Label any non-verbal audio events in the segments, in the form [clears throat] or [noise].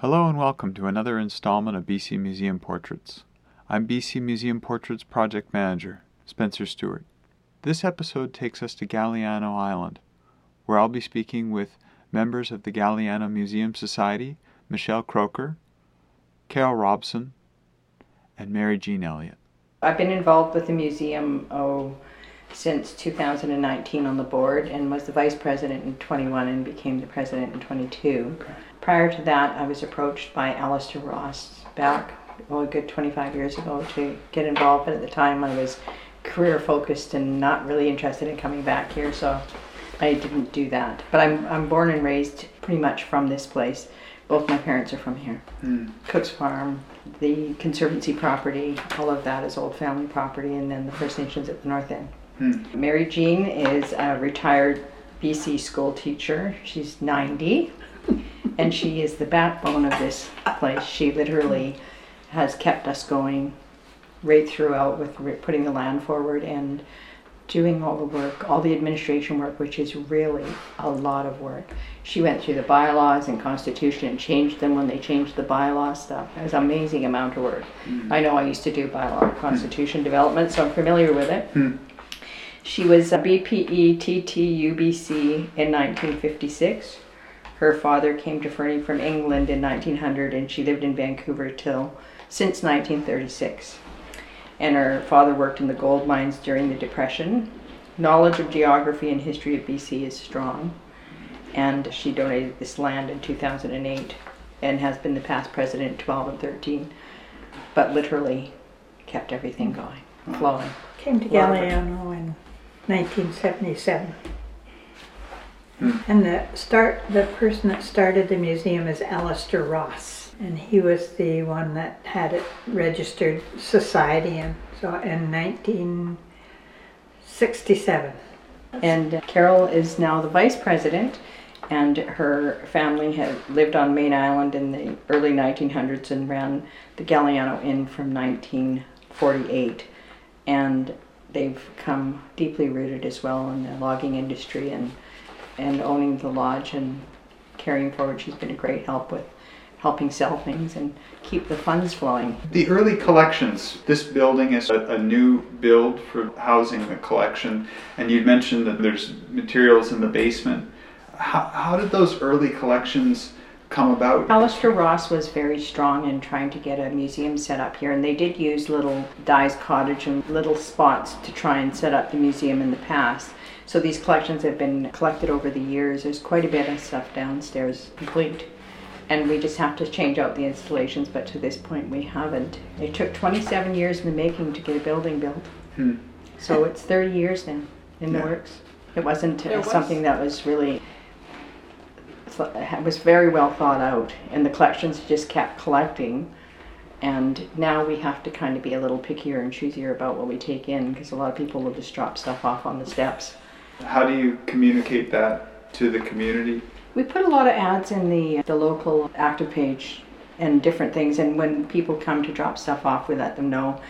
Hello and welcome to another installment of BC Museum Portraits. I'm BC Museum Portraits Project Manager, Spencer Stewart. This episode takes us to Galiano Island, where I'll be speaking with members of the Galiano Museum Society, Michelle Croker, Carol Robson, and Mary Jean Elliott. I've been involved with the museum oh, since 2019 on the board and was the vice president in 21 and became the president in 22. Prior to that, I was approached by Alistair Ross back well, a good 25 years ago to get involved, but at the time I was career focused and not really interested in coming back here, so I didn't do that. But I'm, I'm born and raised pretty much from this place. Both my parents are from here. Mm. Cook's Farm, the Conservancy property, all of that is old family property, and then the First Nations at the north end. Mm. Mary Jean is a retired BC school teacher. She's 90, [laughs] and she is the backbone of this place. She literally has kept us going right throughout with putting the land forward and doing all the work, all the administration work, which is really a lot of work. She went through the bylaws and constitution and changed them when they changed the bylaw stuff. It was an amazing amount of work. I know I used to do bylaw constitution development, so I'm familiar with it. Hmm. She was a BPE TTUBC in 1956. Her father came to Fernie from England in 1900 and she lived in Vancouver till since 1936. And her father worked in the gold mines during the Depression. Knowledge of geography and history of BC is strong. And she donated this land in 2008 and has been the past president 12 and 13. But literally kept everything going, hmm. flowing. Came to Wow. Galiano in 1977. Hmm. And the start, the person that started the museum is Alistair Ross, and he was the one that had it registered society, and so in 1967. And Carol is now the vice president, and her family had lived on Mayne Island in the early 1900s and ran the Galiano Inn from 1948. And they've come deeply rooted as well in the logging industry and, and owning the lodge and carrying forward. She's been a great help with helping sell things and keep the funds flowing. The early collections, this building is a, a new build for housing the collection, and you mentioned that there's materials in the basement. How, how did those early collections come about? Alistair Ross was very strong in trying to get a museum set up here, and they did use little Dye's Cottage and little spots to try and set up the museum in the past. So these collections have been collected over the years. There's quite a bit of stuff downstairs complete. And we just have to change out the installations, but to this point we haven't. It took 27 years in the making to get a building built. Hmm. So it's 30 years now in the works. It wasn't uh, It was. something that was really it was very well thought out, and the collections just kept collecting. And now we have to kind of be a little pickier and choosier about what we take in because a lot of people will just drop stuff off on the steps. How do you communicate that to the community? We put a lot of ads in the the local active page and different things, and when people come to drop stuff off, we let them know.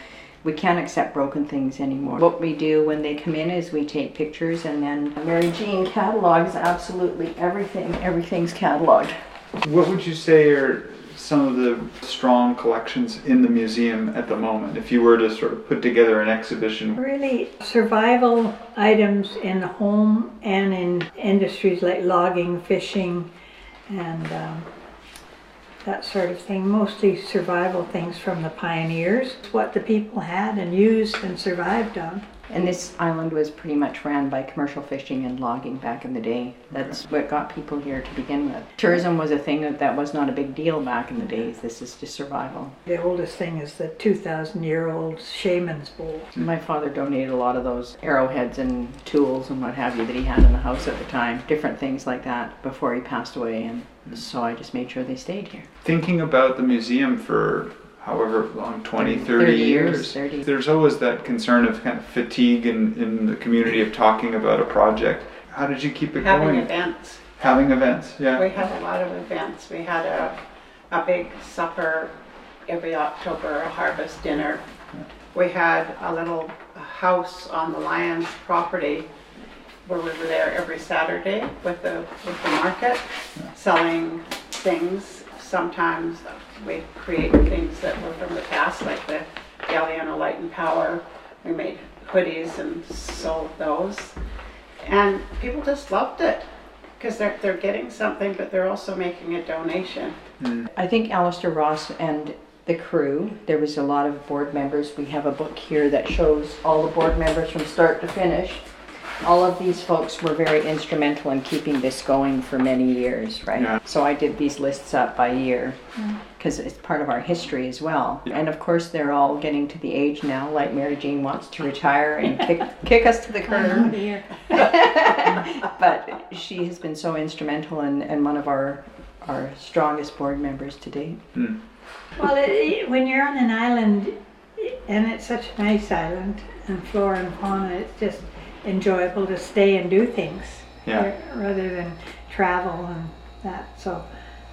We can't accept broken things anymore. What we do when they come in is we take pictures, and then Mary Jean catalogs absolutely everything. Everything's cataloged. What would you say are some of the strong collections in the museum at the moment? If you were to sort of put together an exhibition, Really, survival items in the home and in industries like logging, fishing, and um, that sort of thing. Mostly survival things from the pioneers, what the people had and used and survived on. And this island was pretty much ran by commercial fishing and logging back in the day. That's what got people here to begin with. Tourism was a thing that, that was not a big deal back in the mm-hmm. days. This is just survival. The oldest thing is the 2,000 year old shaman's bowl. My father donated a lot of those arrowheads and tools and what have you that he had in the house at the time, different things like that before he passed away. And mm-hmm. so I just made sure they stayed here. thinking about the museum for however long 20 30, 30 years, years 30. there's always that concern of kind of fatigue in, in the community of talking about a project how did you keep it having going events. having events yeah We had a lot of events. We had a, a big supper every October, a harvest dinner. We had a little house on the Lions property where we were there every Saturday with the, with the market, selling things, sometimes we create things that were from the past, like the Galiano Light and Power. We made hoodies and sold those. And people just loved it because they're, they're getting something, but they're also making a donation. Hmm. I think Alistair Ross and the crew, there was a lot of board members. We have a book here that shows all the board members from start to finish. All of these folks were very instrumental in keeping this going for many years, right? Yeah. So I did these lists up by year mm. because it's part of our history as well. Yeah. And of course, they're all getting to the age now, like Mary Jean wants to retire and kick, [laughs] kick us to the curb. [laughs] [laughs] But she has been so instrumental and, and one of our our strongest board members to date. Hmm. Well, it, it- when you're on an island, and it's such a nice island, and flora and fauna, it's just enjoyable to stay and do things Yeah. rather than travel and that. So,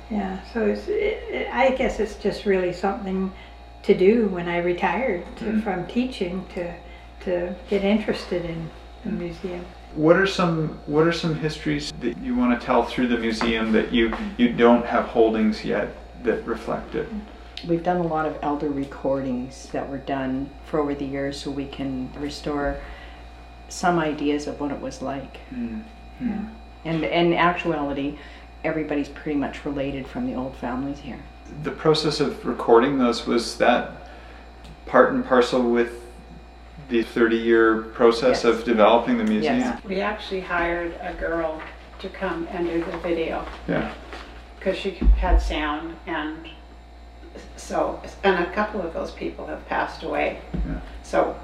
yeah. So it's. It, it, I guess it's just really something to do when I retired to, mm-hmm. from teaching to to get interested in the mm-hmm. museum. What are some What are some histories that you want to tell through the museum that you you don't have holdings yet that reflect it? Mm-hmm. We've done a lot of elder recordings that were done for over the years so we can restore some ideas of what it was like. Mm. And in actuality, everybody's pretty much related from the old families here. The process of recording those was that part and parcel with the 30 year process Yes. of developing the museum. Yes. We actually hired a girl to come and do the video Yeah. because she had sound and so, and a couple of those people have passed away. Yeah. So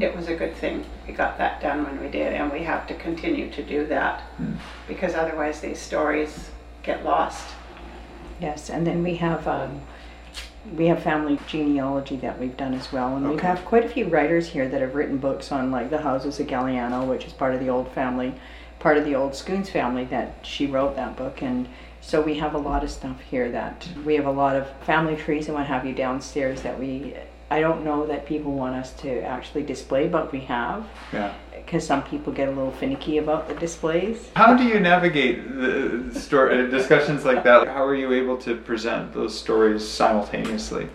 it was a good thing we got that done when we did and we have to continue to do that because otherwise these stories get lost. Yes, and then we have um, we have family genealogy that we've done as well, and we Okay. have quite a few writers here that have written books on like the houses of Galiano, which is part of the old family, part of the old Scoones family that she wrote that book, and so we have a lot of stuff here that we have a lot of family trees and what have you downstairs that we. I don't know that people want us to actually display, but we have Yeah. because some people get a little finicky about the displays. How do you navigate the story uh, discussions like that? How are you able to present those stories simultaneously?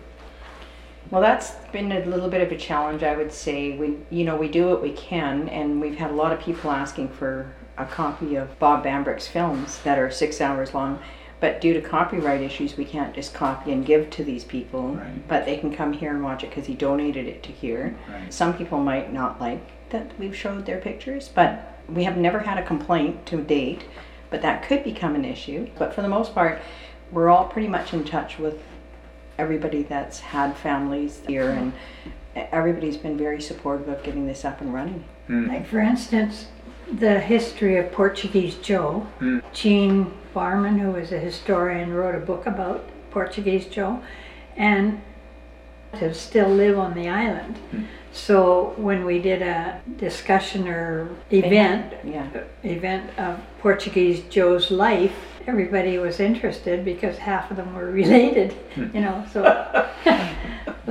Well, that's been a little bit of a challenge, I would say. We, you know, we do what we can, and we've had a lot of people asking for a copy of Bob Bambrick's films that are six hours long. But due to copyright issues, we can't just copy and give to these people. Right. But they can come here and watch it because he donated it to here. Right. Some people might not like that we've showed their pictures, but we have never had a complaint to date. But that could become an issue. But for the most part, we're all pretty much in touch with everybody that's had families here, and everybody's been very supportive of getting this up and running. Hmm. Like for instance, the history of Portuguese Joe. Mm. Jean Barman, who was a historian, wrote a book about Portuguese Joe, and to still live on the island. So when we did a discussion or event, Yeah. event of Portuguese Joe's life, everybody was interested because half of them were [laughs] related, you know. So, [laughs]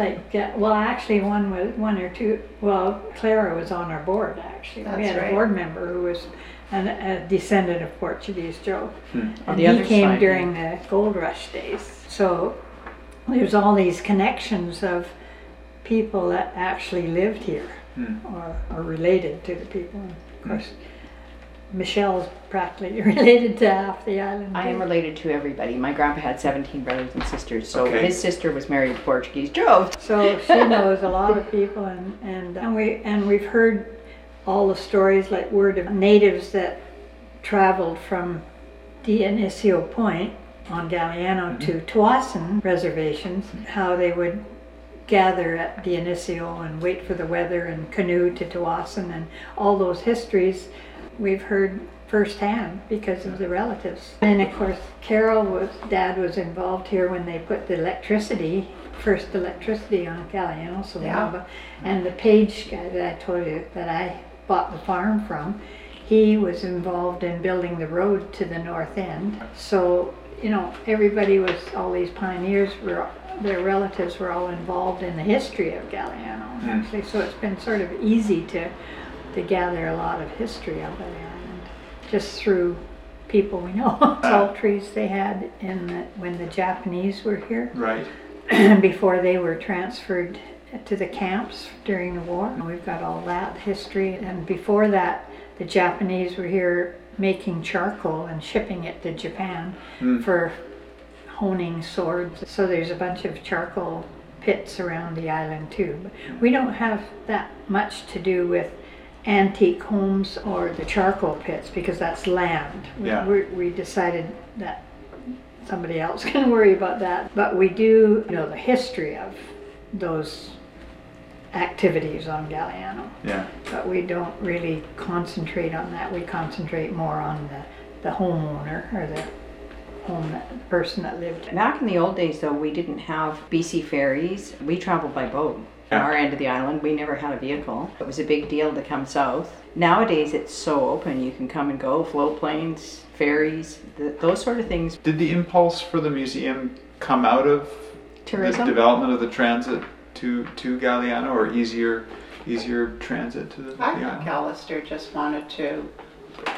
like, uh, well, actually, one was one or two. Well, Clara was on our board. Actually, we had right. a board member who was an, a descendant of Portuguese Joe, On and the he other came side, during the gold rush days. So there's all these connections of people that actually lived here or are related to the people. Of course, Michelle's practically [laughs] related to half the island. I am related to everybody. My grandpa had 17 brothers and sisters, so Okay. his sister was married to Portuguese Joe. [laughs] So she knows a lot of people, and and and we and we've heard all the stories like word of natives that traveled from Dionisio Point on Galiano mm-hmm. to Tsawwassen reservations, how they would gather at Dionisio and wait for the weather and canoe to Tsawwassen and all those histories we've heard firsthand because of the relatives. And of course, Carol was, dad was involved here when they put the electricity, first electricity on Galiano, so Yeah. and the Page guy that I told you that I bought the farm from, he was involved in building the road to the north end. So, you know, everybody was, all these pioneers were, their relatives were all involved in the history of Galiano, actually. Mm. So it's been sort of easy to, to gather a lot of history of the island, just through people we know. [laughs] Salt [laughs] trees they had in the, when the Japanese were here, Right. [clears throat] before they were transferred to the camps during the war. And We've got all that history. And before that, the Japanese were here making charcoal and shipping it to Japan hmm. for honing swords. So there's a bunch of charcoal pits around the island too. But we don't have that much to do with antique homes or the charcoal pits because that's land. We- Yeah. We, we decided that somebody else [laughs] can worry about that. But we do know the history of those activities on Galiano. Yeah. But we don't really concentrate on that. We concentrate more on the, the homeowner or the home that, the person that lived. Back in the old days, though, we didn't have BC ferries. We traveled by boat. Yeah. [laughs] Our [laughs] end of the island, we never had a vehicle. It was a big deal to come south. Nowadays, it's so open. You can come and go, float planes, ferries, th- those sort of things. Did the impulse for the museum come out of Tourism? the development of the transit to to Galiano, or easier easier transit to the, the I think island? Callister just wanted to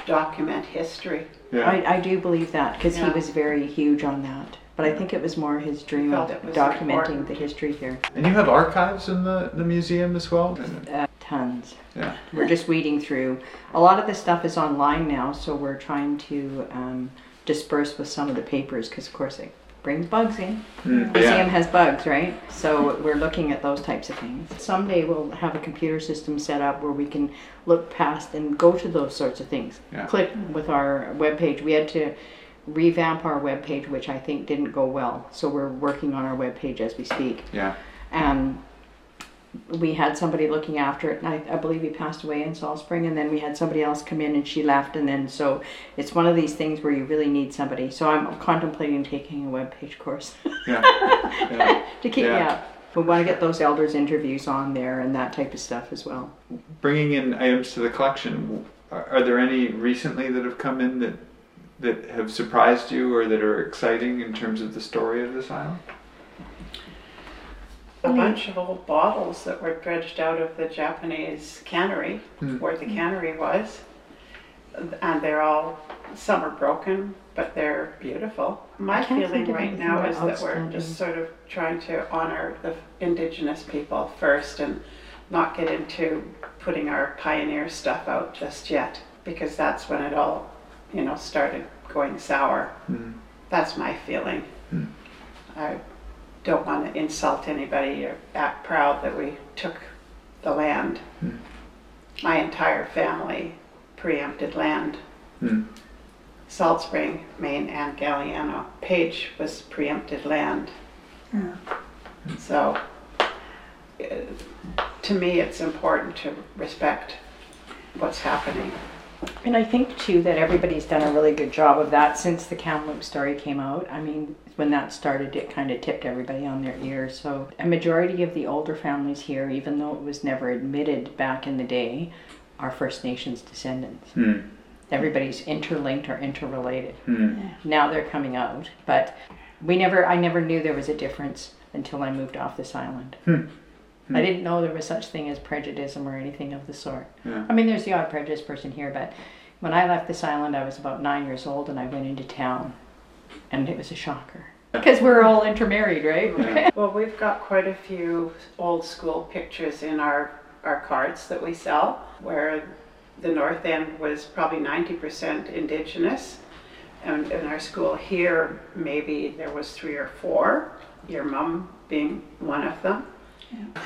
document history. Yeah. I, I do believe that because he was very huge on that. But I think it was more his dream of Felt it was documenting important. the history here. and you have archives in the, the museum as well. Uh, tons. Yeah. We're just weeding through. A lot of the stuff is online now, so we're trying to um, disperse with some of the papers because, of course, it brings bugs in. Mm, Museum yeah. has bugs, right? So we're looking at those types of things. Someday we'll have a computer system set up where we can look past and go to those sorts of things. Yeah. Click with our webpage. We had to revamp our webpage, which I think didn't go well. So we're working on our webpage as we speak. Yeah. And we had somebody looking after it, and I, I believe he passed away in Salt Spring, and then we had somebody else come in and she left, and then so it's one of these things where you really need somebody. So I'm contemplating taking a webpage course [laughs] Yeah. [laughs] yeah. to keep me Yeah. up. We want to get those elders interviews on there and that type of stuff as well. Bringing in items to the collection. Are, are there any recently that have come in that that have surprised you or that are exciting in terms of the story of this island? A bunch of old bottles that were dredged out of the Japanese cannery, Hmm. where the cannery was. And they're all, some are broken, but they're beautiful. My feeling right now is that we're just sort of trying to honor the indigenous people first and not get into putting our pioneer stuff out just yet, because that's when it all, you know, started going sour. Mm. That's my feeling. Hmm. I don't want to insult anybody or act proud that we took the land. Hmm. My entire family preempted land. Mm. Salt Spring, Mayne, and Galiano. Page was preempted land. Yeah. So, uh, to me, it's important to respect what's happening. And I think too that everybody's done a really good job of that since the Kamloops story came out. I mean, when that started, it kind of tipped everybody on their ears. So a majority of the older families here, even though it was never admitted back in the day, are First Nations descendants. Mm. Everybody's interlinked or interrelated. Mm. Now they're coming out, but we never. I never knew there was a difference until I moved off this island. Hmm. I didn't know there was such thing as prejudice or anything of the sort. Yeah. I mean, there's the odd prejudice person here, but when I left this island, I was about nine years old, and I went into town, and it was a shocker because we're all intermarried, right? Yeah. [laughs] Well, we've got quite a few old school pictures in our, our cards that we sell, where the north end was probably 90% indigenous. And in our school here, maybe there was three or four, your mom being one of them.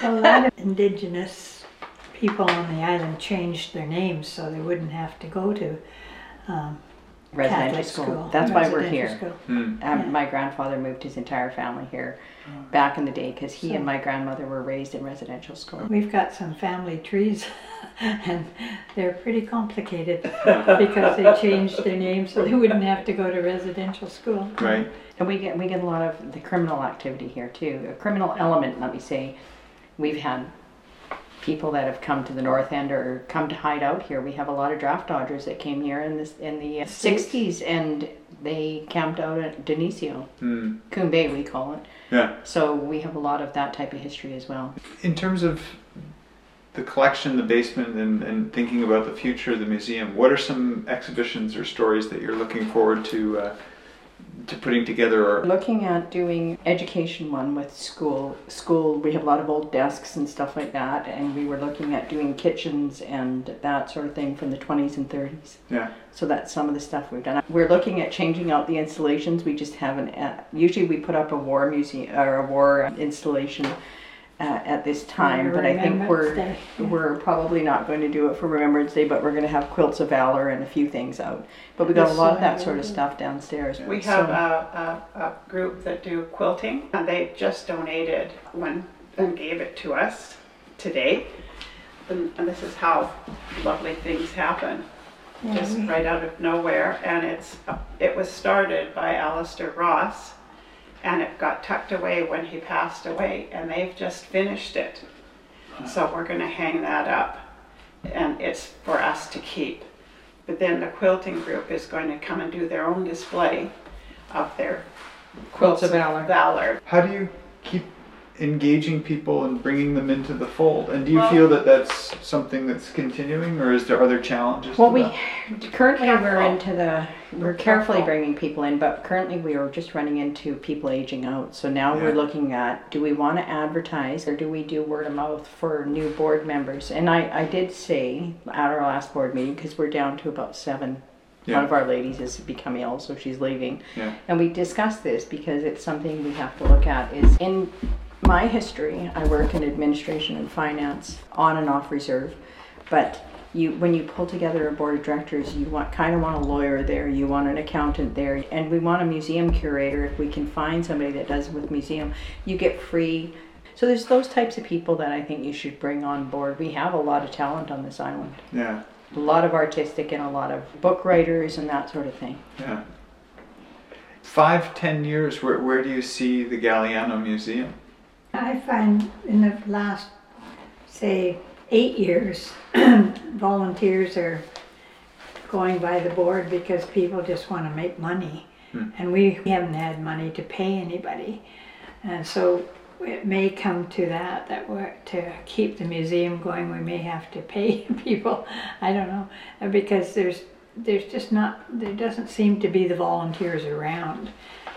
A lot of indigenous people on the island changed their names so they wouldn't have to go to um, Residential Catholic school. school. That's why we're here. school. Mm. Um, Yeah. My grandfather moved his entire family here back in the day because he So- and my grandmother were raised in residential school. We've got some family trees [laughs] and they're pretty complicated [laughs] because they changed their names so they wouldn't have to go to residential school. Right. And we get we get a lot of the criminal activity here too. A criminal element, let me say. We've had people that have come to the north end or come to hide out here. We have a lot of draft dodgers that came here in this in the uh, sixties and they camped out at Dionisio, Mm. Coombe Bay we call it. Yeah. So we have a lot of that type of history as well. In terms of the collection, the basement, and, and thinking about the future of the museum, what are some exhibitions or stories that you're looking forward to uh, to putting together? Or Looking at doing education one with school. School, we have a lot of old desks and stuff like that, and we were looking at doing kitchens and that sort of thing from the 20s and 30s. yeah, So that's some of the stuff we've done. We're looking at changing out the installations. We just haven't. Uh, usually, we put up a war museum or a war installation uh, at this time, but I think Remembrance we're Day, we're probably not going to do it for Remembrance Day. But we're going to have quilts of valor and a few things out. But we got a lot of that sort of stuff downstairs. We have So- a, a, a group that do quilting, and they just donated one and gave it to us today. And, and this is how lovely things happen, Yeah, just right out of nowhere. And it's it was started by Alistair Ross, and it got tucked away when he passed away, and they've just finished it. So we're going to hang that up, and it's for us to keep. But then the quilting group is going to come and do their own display of their Quilts of Valor. Valor. how do you keep engaging people and bringing them into the fold? And do you Well- feel that that's something that's continuing, or is there other challenges? Well, to we that? currently we're Careful. into the we're Be carefully careful. bringing people in, but currently we are just running into people aging out. So now Yeah. we're looking at do we want to advertise or do we do word of mouth for new board members? And I I did say at our last board meeting because we're down to about seven. Yeah. One of our ladies has become ill, so she's leaving. Yeah. And we discussed this because it's something we have to look at. Is in my history, I work in administration and finance on and off reserve, but you when you pull together a board of directors, you want kind of want a lawyer there, you want an accountant there, and we want a museum curator. If we can find somebody that does with museum, you get free. So there's those types of people that I think you should bring on board. We have a lot of talent on this island, Yeah, a lot of artistic and a lot of book writers and that sort of thing. yeah. Five, ten years. Where where do you see the Galiano Museum? I find in the last, say, eight years, [clears throat] volunteers are going by the board because people just want to make money. Hmm. And we haven't had money to pay anybody. And so it may come to that, that we're, to keep the museum going, we may have to pay [laughs] people. I don't know, because there's, there's just not, there doesn't seem to be the volunteers around.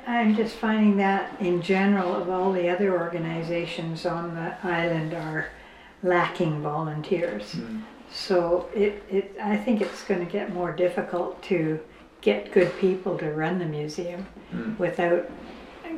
I'm just finding that in general of all the other organizations on the island are lacking volunteers. Hmm. So it, it, I think it's gonna get more difficult to get good people to run the museum Mm. without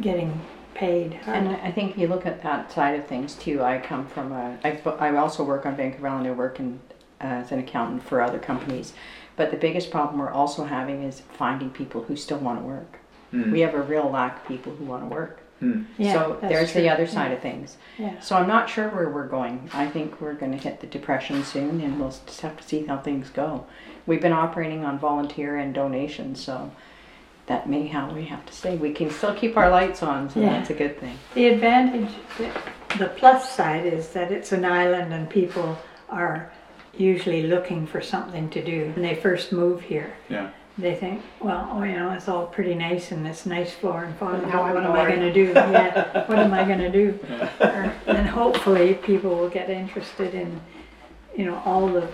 getting paid. And I think you look at that side of things too. I come from a, I, I also work on Vancouver Island. I work in, uh, as an accountant for other companies. But the biggest problem we're also having is finding people who still want to work. Mm. We have a real lack of people who want to work. Mm. Yeah, so there's true. the other side of things. Yeah. So I'm not sure where we're going. I think we're going to hit the depression soon, and we'll just have to see how things go. We've been operating on volunteer and donations, so that may how we have to stay. We can still keep our lights on, so Yeah. that's a good thing. The advantage, the- the plus side is that it's an island and people are usually looking for something to do. When they first move here, Yeah. They think, well, oh, you know, it's all pretty nice and it's nice floor and fun. Now I'm What am I bored." gonna do? Yeah, what am I gonna do? [laughs] Or- And hopefully people will get interested in, you know, all the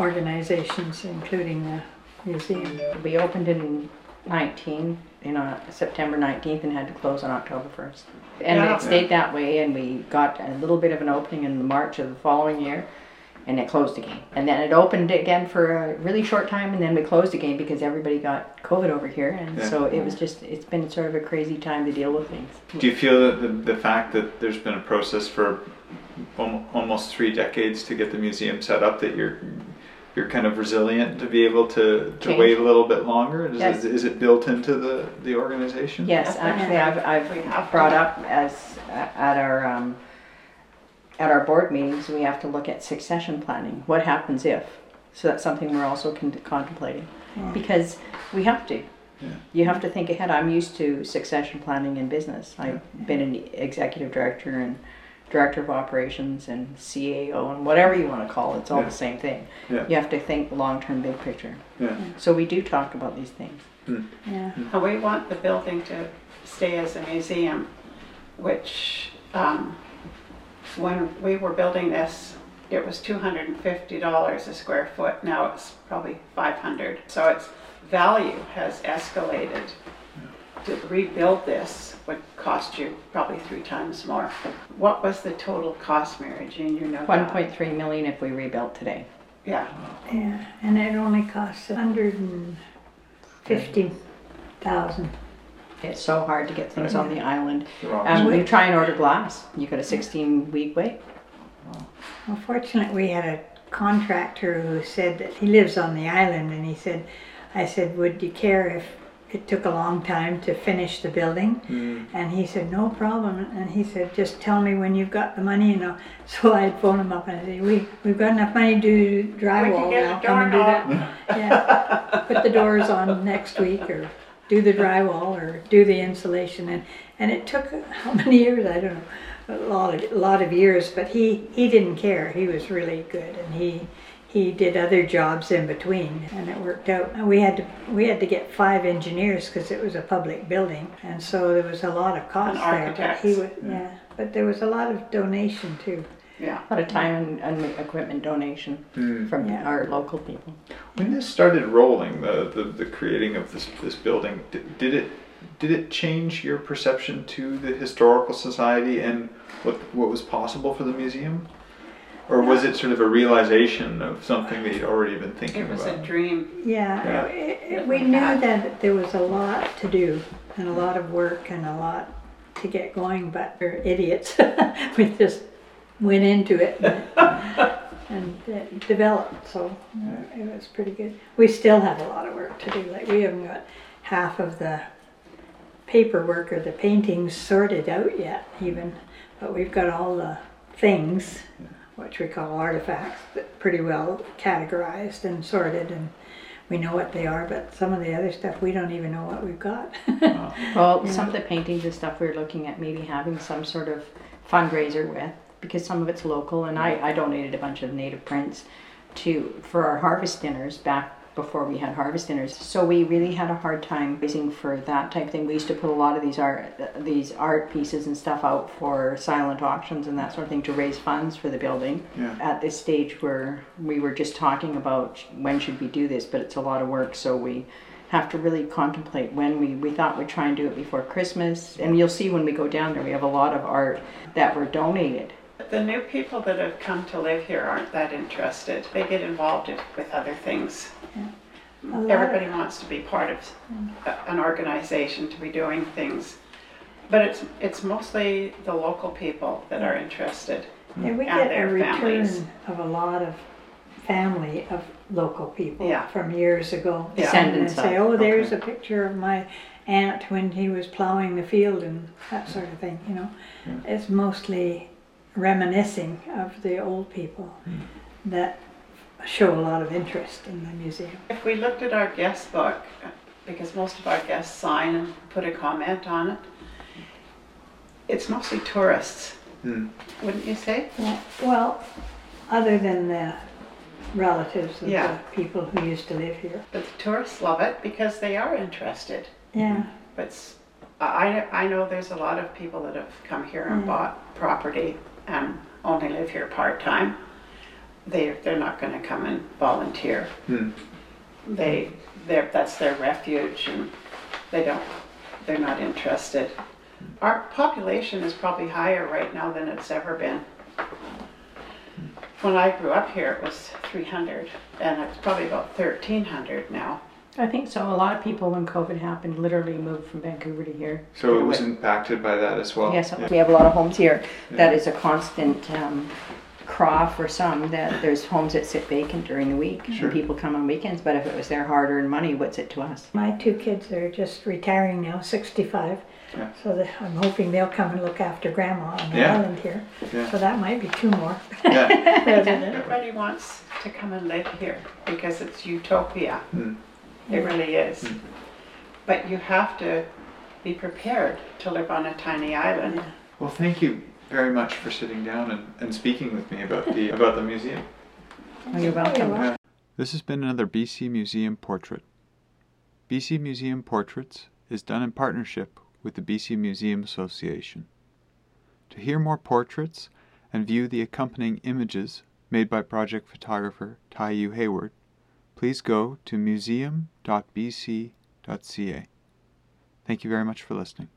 organizations, including the museum. We opened in 19, in uh, September 19th and had to close on October 1st. And Yeah. it stayed that way, and we got a little bit of an opening in March of the following year, and it closed again. And then it opened again for a really short time, and then we closed again because everybody got COVID over here, and Yeah. so it was just, it's been sort of a crazy time to deal with things. Do you feel that the, the fact that there's been a process for almost three decades to get the museum set up that you're you're kind of resilient to be able to, to Change. wait a little bit longer? Is, Yes. it, is it built into the, the organization? Yes, actually, I've, I've brought up as, at our, um, at our board meetings, we have to look at succession planning. What happens if? So that's something we're also con- contemplating. Hmm. Because we have to. Yeah. You have to think ahead. I'm used to succession planning in business. I've been an executive director and director of operations and CAO and whatever you want to call it. It's all Yeah. the same thing. Yeah. You have to think long term, big picture. Yeah. Hmm. So we do talk about these things. Hmm. Yeah, And we want the building to stay as a museum, which, um, when we were building this it was two hundred and fifty dollars a square foot. Now it's probably five hundred. So its value has escalated. To rebuild this would cost you probably three times more. What was the total cost, Mary Jean? You know that? One point three million if we rebuilt today. Yeah, Yeah, and it only costs a hundred and fifty thousand. It's so hard to get things on the island. Wrong. Um, when you try and order glass, you got a sixteen week wait. Well, fortunately, we had a contractor who said that he lives on the island, and he said, I said, would you care if it took a long time to finish the building? Mm. And he said, no problem. And he said, just tell me when you've got the money, you know. [laughs] So I'd phone him up and I'd say, we, we've got enough money to do drywall get a now. Come and do that. Yeah. Put the doors on next week or do the drywall or do the insulation. And, and it took, [laughs] how many years? I don't know. A lot of, a lot of years, but he, he didn't care. He was really good and he, he did other jobs in between and it worked out. And we had to, we had to get five engineers because it was a public building. And so there was a lot of cost And there. But he was, yeah, but there was a lot of donation too. Yeah. A lot of time and, and equipment donation Mm. from Yeah. our local people. When this started rolling, the, the, the creating of this, this building, did, did it did it change your perception to the historical society and what what was possible for the museum, or was it sort of a realization of something that you'd already been thinking It was about? a dream. Yeah, Yeah. it- it- we we knew that there was a lot to do and a lot of work and a lot to get going, but we're idiots. [laughs] we just went into it and, [laughs] and it developed, so uh, it was pretty good. We still have a lot of work to do. Like we haven't got half of the paperwork or the paintings sorted out yet, even, but we've got all the things, which we call artifacts, that pretty well categorized and sorted and we know what they are, but some of the other stuff, we don't even know what we've got. Well, [laughs] some of the paintings and stuff we are looking at maybe having some sort of fundraiser with because some of it's local and I, I donated a bunch of native prints to for our harvest dinners back before we had harvest dinners. So we really had a hard time raising for that type of thing. We used to put a lot of these art these art pieces and stuff out for silent auctions and that sort of thing to raise funds for the building. Yeah. At this stage where we were just talking about when should we do this, but it's a lot of work, so we have to really contemplate when we we thought we'd try and do it before Christmas. And you'll see when we go down there, we have a lot of art that were donated. The new people that have come to live here aren't that interested. They get involved in- with other things. A lot of- Everybody wants to be part of mm. a- an organization, to be doing things. But it's, it's mostly the local people that are interested. Yeah, we and get a their return families. of a lot of family of local people Yeah. from years ago. Yeah. And Descendants say, of, oh, there's okay. a picture of my aunt when he was plowing the field and that sort of thing, you know. It's mostly reminiscing of the old people that show a lot of interest in the museum. If we looked at our guest book, because most of our guests sign and put a comment on it, it's mostly tourists, Mm. wouldn't you say? Yeah, well, other than the relatives of Yeah. the people who used to live here. But the tourists love it because they are interested. Yeah. But I, I know there's a lot of people that have come here and Mm. bought property and only live here part-time. They, they're not gonna come and volunteer. Mm. They, they're, that's their refuge and they don't, they're not interested. Our population is probably higher right now than it's ever been. When I grew up here, it was three hundred and it's probably about thirteen hundred now. I think so. A lot of people when COVID happened literally moved from Vancouver to here. So it was impacted by that as well. Yes, Yeah. we have a lot of homes here. That is a constant um, craw for some. That there's homes that sit vacant during the week Sure. and people come on weekends. But if it was their hard-earned money, what's it to us? My two kids are just retiring now, 65. Yeah. So that I'm hoping they'll come and look after grandma on the Yeah. island here. Yeah. So that might be two more [laughs] Yeah. [laughs] residents. Everybody wants to come and live here because it's utopia. Mm. It really is. Mm-hmm. But you have to be prepared to live on a tiny island. Well, thank you very much for sitting down and, and speaking with me about the about the museum. Oh, you're welcome. welcome. This has been another BC Museum Portrait. BC Museum Portraits is done in partnership with the BC Museum Association. To hear more portraits and view the accompanying images made by project photographer Taiyu Hayward, please go to museum.bc.ca. Thank you very much for listening.